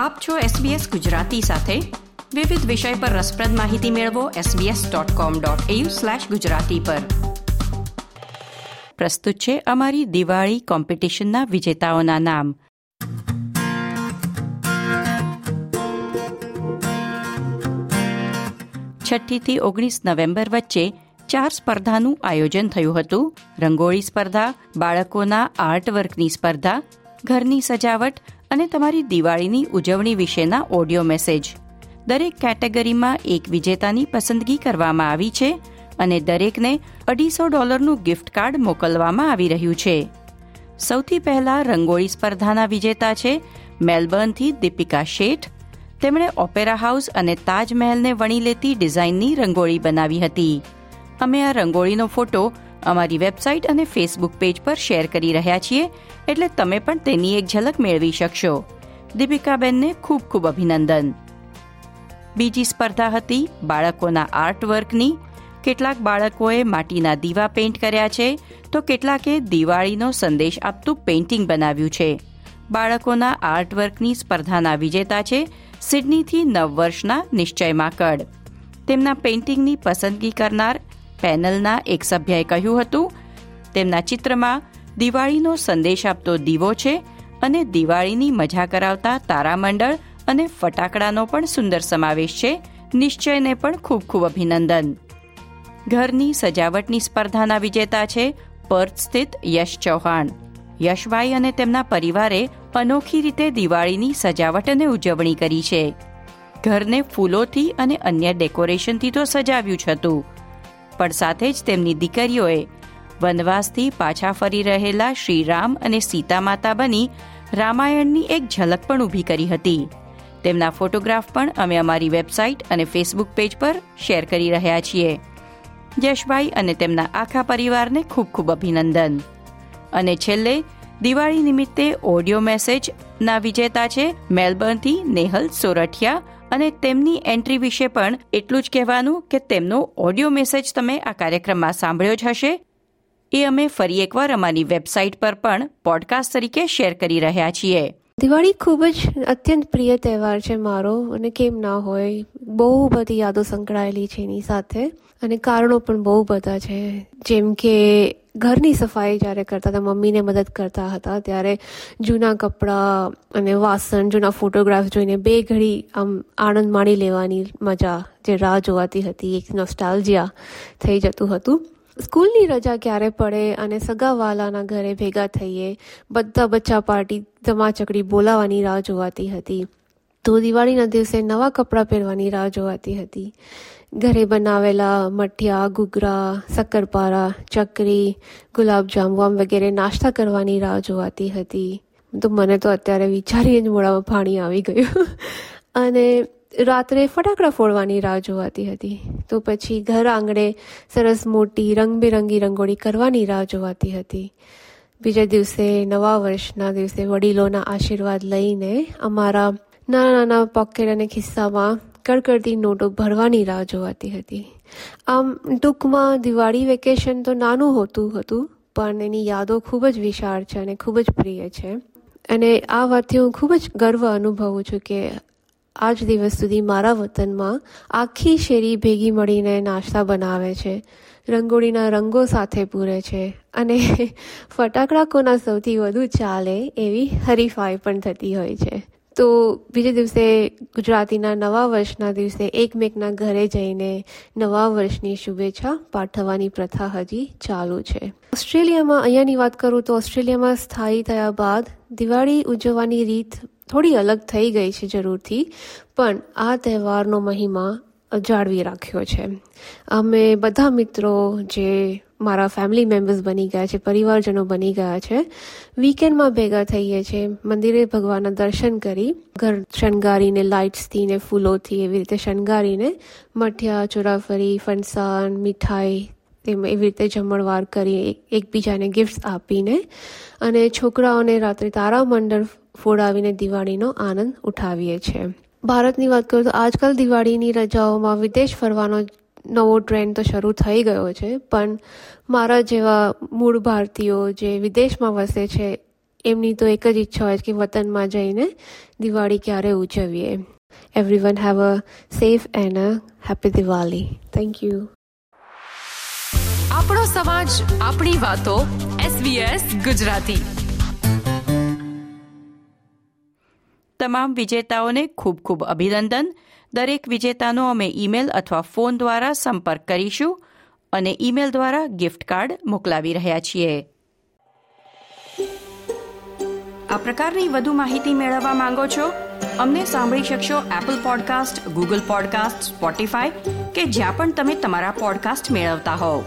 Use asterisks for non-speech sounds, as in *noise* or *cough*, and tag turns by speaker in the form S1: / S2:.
S1: આપ છો SBS ગુજરાતી સાથે. વિવિધ વિષય પર રસપ્રદ માહિતી મેળવો sbs.com.au/gujarati પર. પ્રસ્તુત છે અમારી દિવાળી કોમ્પિટિશનના વિજેતાઓના નામ. છઠ્ઠી થી ઓગણીસ નવેમ્બર વચ્ચે ચાર સ્પર્ધાનું આયોજન થયું હતું. રંગોળી સ્પર્ધા, બાળકોના આર્ટવર્કની સ્પર્ધા, ઘરની સજાવટ અને તમારી દિવાળીની ઉજવણી વિશેના ઓડિયો મેસેજ. દરેક કેટેગરીમાં એક વિજેતાની પસંદગી કરવામાં આવી છે અને દરેકને અઢીસો ડોલરનું ગિફ્ટ કાર્ડ મોકલવામાં આવી રહ્યું છે. સૌથી પહેલા રંગોળી સ્પર્ધાના વિજેતા છે મેલબર્નથી દીપિકા શેઠ. તેમણે ઓપેરા હાઉસ અને તાજમહેલને વણી લેતી ડિઝાઇનની રંગોળી બનાવી હતી. અમે આ રંગોળીનો ફોટો અમારી વેબસાઇટ અને ફેસબુક પેજ પર શેર કરી રહ્યા છીએ એટલે તમે પણ તેની એક ઝલક મેળવી શકશો. દીપિકાબેનને ખૂબ ખૂબ અભિનંદન. બીજી સ્પર્ધા હતી બાળકોના આર્ટવર્કની. કેટલાક બાળકોએ માટીના દીવા પેઇન્ટ કર્યા છે, તો કેટલાકે દિવાળીનો સંદેશ આપતું પેઇન્ટિંગ બનાવ્યું છે. બાળકોના આર્ટવર્કની સ્પર્ધાના વિજેતા છે સિડનીથી નવ વર્ષના નિશ્ચય માકડ. તેમના પેઇન્ટિંગની પસંદગી કરનાર પેનલના એક સભ્યએ કહ્યું હતું, તેમના ચિત્રમાં દિવાળીનો સંદેશ આપતો દીવો છે અને દિવાળીની મજા કરાવતા તારામંડળ અને ફટાકડાનો પણ સુંદર સમાવેશ છે. નિશ્ચયને પણ ખૂબ ખૂબ અભિનંદન. ઘરની સજાવટની સ્પર્ધાના વિજેતા છે પર્થ સ્થિત યશ ચૌહાણ. યશભાઈ અને તેમના પરિવારે અનોખી રીતે દિવાળીની સજાવટ અને ઉજવણી કરી છે. ઘરને ફૂલોથી અને અન્ય ડેકોરેશનથી તો સજાવ્યું જ હતું. પણ સાથે જ તેમની દીકરીઓએ વનવાસથી પાછા ફરી રહેલા શ્રીરામ અને સીતા માતા બની રામાયણની એક ઝલક પણ ઊભી કરી હતી. તેમના ફોટોગ્રાફ પણ અમે અમારી વેબસાઇટ અને ફેસબુક પેજ પર શેર કરી રહ્યા છીએ. જશભાઈ અને તેમના આખા પરિવારને ખૂબ ખૂબ અભિનંદન. અને છેલ્લે, દિવાળી નિમિત્તે ઓડિયો મેસેજના વિજેતા છે મેલબર્નથી નેહલ સોરઠિયા અને તેમની એન્ટ્રી વિશે પણ એટલું જ કહેવાનું કે તેમનો ઓડિયો મેસેજ તમે આ કાર્યક્રમમાં સાંભળ્યો જ હશે. એ અમે ફરી એકવાર અમારી વેબસાઇટ પર પણ પોડકાસ્ટ તરીકે શેર કરી રહ્યા છીએ.
S2: દિવાળી ખૂબ જ અત્યંત પ્રિય તહેવાર છે મારો અને કેમ ના હોય, બહુ બધી યાદો સંકળાયેલી છે એની સાથે. અને કારણો પણ બહુ બધા છે. જેમ કે ઘરની સફાઈ જ્યારે કરતા હતા, મમ્મીને મદદ કરતા હતા, ત્યારે જૂના કપડાં અને વાસણ, જૂના ફોટોગ્રાફ જોઈને બે ઘડી આમ આનંદ માણી લેવાની મજા જે રાહ જોવાતી હતી, એક નોસ્ટાલજિયા થઈ જતું હતું. સ્કૂલની રજા ક્યારે પડે અને સગાવાલાના ઘરે ભેગા થઈએ, બધા બચ્ચા પાર્ટી ધમાચકડી બોલાવાની રાહ જોવાતી હતી. તો દિવાળીના દિવસે નવા કપડાં પહેરવાની રાહ જોવાતી હતી. ઘરે બનાવેલા મઠિયા, ઘૂઘરા, શક્કરપારા, ચકરી, ગુલાબજાંબુ આમ વગેરે નાસ્તા કરવાની રાહ જોવાતી હતી. તો મને તો અત્યારે વિચારીને જ મોડામાં પાણી આવી ગયું. *laughs* અને રાત્રે ફટાકડા ફોડવાની રાહ જોવાતી હતી. તો પછી ઘર આંગણે સરસ મોટી રંગબેરંગી રંગોળી કરવાની રાહ જોવાતી હતી. બીજા દિવસે, નવા વર્ષના દિવસે વડીલોના આશીર્વાદ લઈને અમારા નાના નાના પોકેટ અને ખિસ્સામાં કડકડતી નોટો ભરવાની રાહ જોવાતી હતી. આમ, ટૂંકમાં દિવાળી વેકેશન તો નાનું હોતું હતું, પણ એની યાદો ખૂબ જ વિશાળ છે અને ખૂબ જ પ્રિય છે. અને આ વાતથી હું ખૂબ જ ગર્વ અનુભવું છું કે આજ દિવસ સુધી મારા વતનમાં આખી શેરી ભેગી મળીને નાસ્તા બનાવે છે, રંગોળીના રંગો સાથે પૂરે છે અને *laughs* ફટાકડા કોના સૌથી વધુ ચાલે એવી હરીફાઈ પણ થતી હોય છે. તો બીજે દિવસે ગુજરાતીના નવા વર્ષના દિવસે એકમેકના ઘરે જઈને નવા વર્ષની શુભેચ્છા પાઠવવાની પ્રથા હજી ચાલુ છે. ઓસ્ટ્રેલિયામાં અહીંયાની વાત કરું તો ઓસ્ટ્રેલિયામાં સ્થાયી થયા બાદ દિવાળી ઉજવવાની રીત થોડી અલગ થઈ ગઈ છે જરૂરથી, પણ આ તહેવારનો મહિમા જાળવી રાખ્યો છે. અમે બધા મિત્રો જે મારા ફેમિલી મેમ્બર્સ બની ગયા છે, પરિવારજનો બની ગયા છે વીકેન્ડમાં ભેગા થઈએ છીએ, મંદિરે ભગવાનના દર્શન કરી, ઘર શણગારીને લાઇટ્સથી ને ફૂલોથી એવી રીતે શણગારીને, મઠિયા, ચોરાફરી ફણસાન મીઠાઈ, તેમ એવી રીતે જમણવાર કરી એકબીજાને ગિફ્ટ્સ આપીને અને છોકરાઓને રાત્રે તારામંડળ ફોડાવીને દિવાળીનો આનંદ ઉઠાવીએ છીએ. ભારતની વાત કરું તો આજકાલ દિવાળીની રજાઓમાં વિદેશ ફરવાનો નવો ટ્રેન્ડ તો શરૂ થઈ ગયો છે. પણ મારા જેવા મૂળ ભારતીયો જે વિદેશમાં વસે છે, એમની તો એક જ ઈચ્છા હોય કે વતનમાં જઈને દિવાળી ક્યારે ઉજવીએ. Everyone have a safe and a happy Diwali thank you
S3: આપણો સમાજ, આપણી વાતો એસબીએસ ગુજરાતી.
S1: તમામ વિજેતાઓને ખૂબ ખૂબ અભિનંદન. દરેક વિજેતાનો અમે ઈમેલ અથવા ફોન દ્વારા સંપર્ક કરીશું અને ઈમેલ દ્વારા ગિફ્ટ કાર્ડ મોકલાવી રહ્યા છીએ. આ પ્રકારની વધુ માહિતી મેળવવા માંગો છો? અમને સાંભળી શકશો Apple podcast Google podcast Spotify કે જ્યાં પણ તમે તમારા પોડકાસ્ટ મેળવતા હોવ.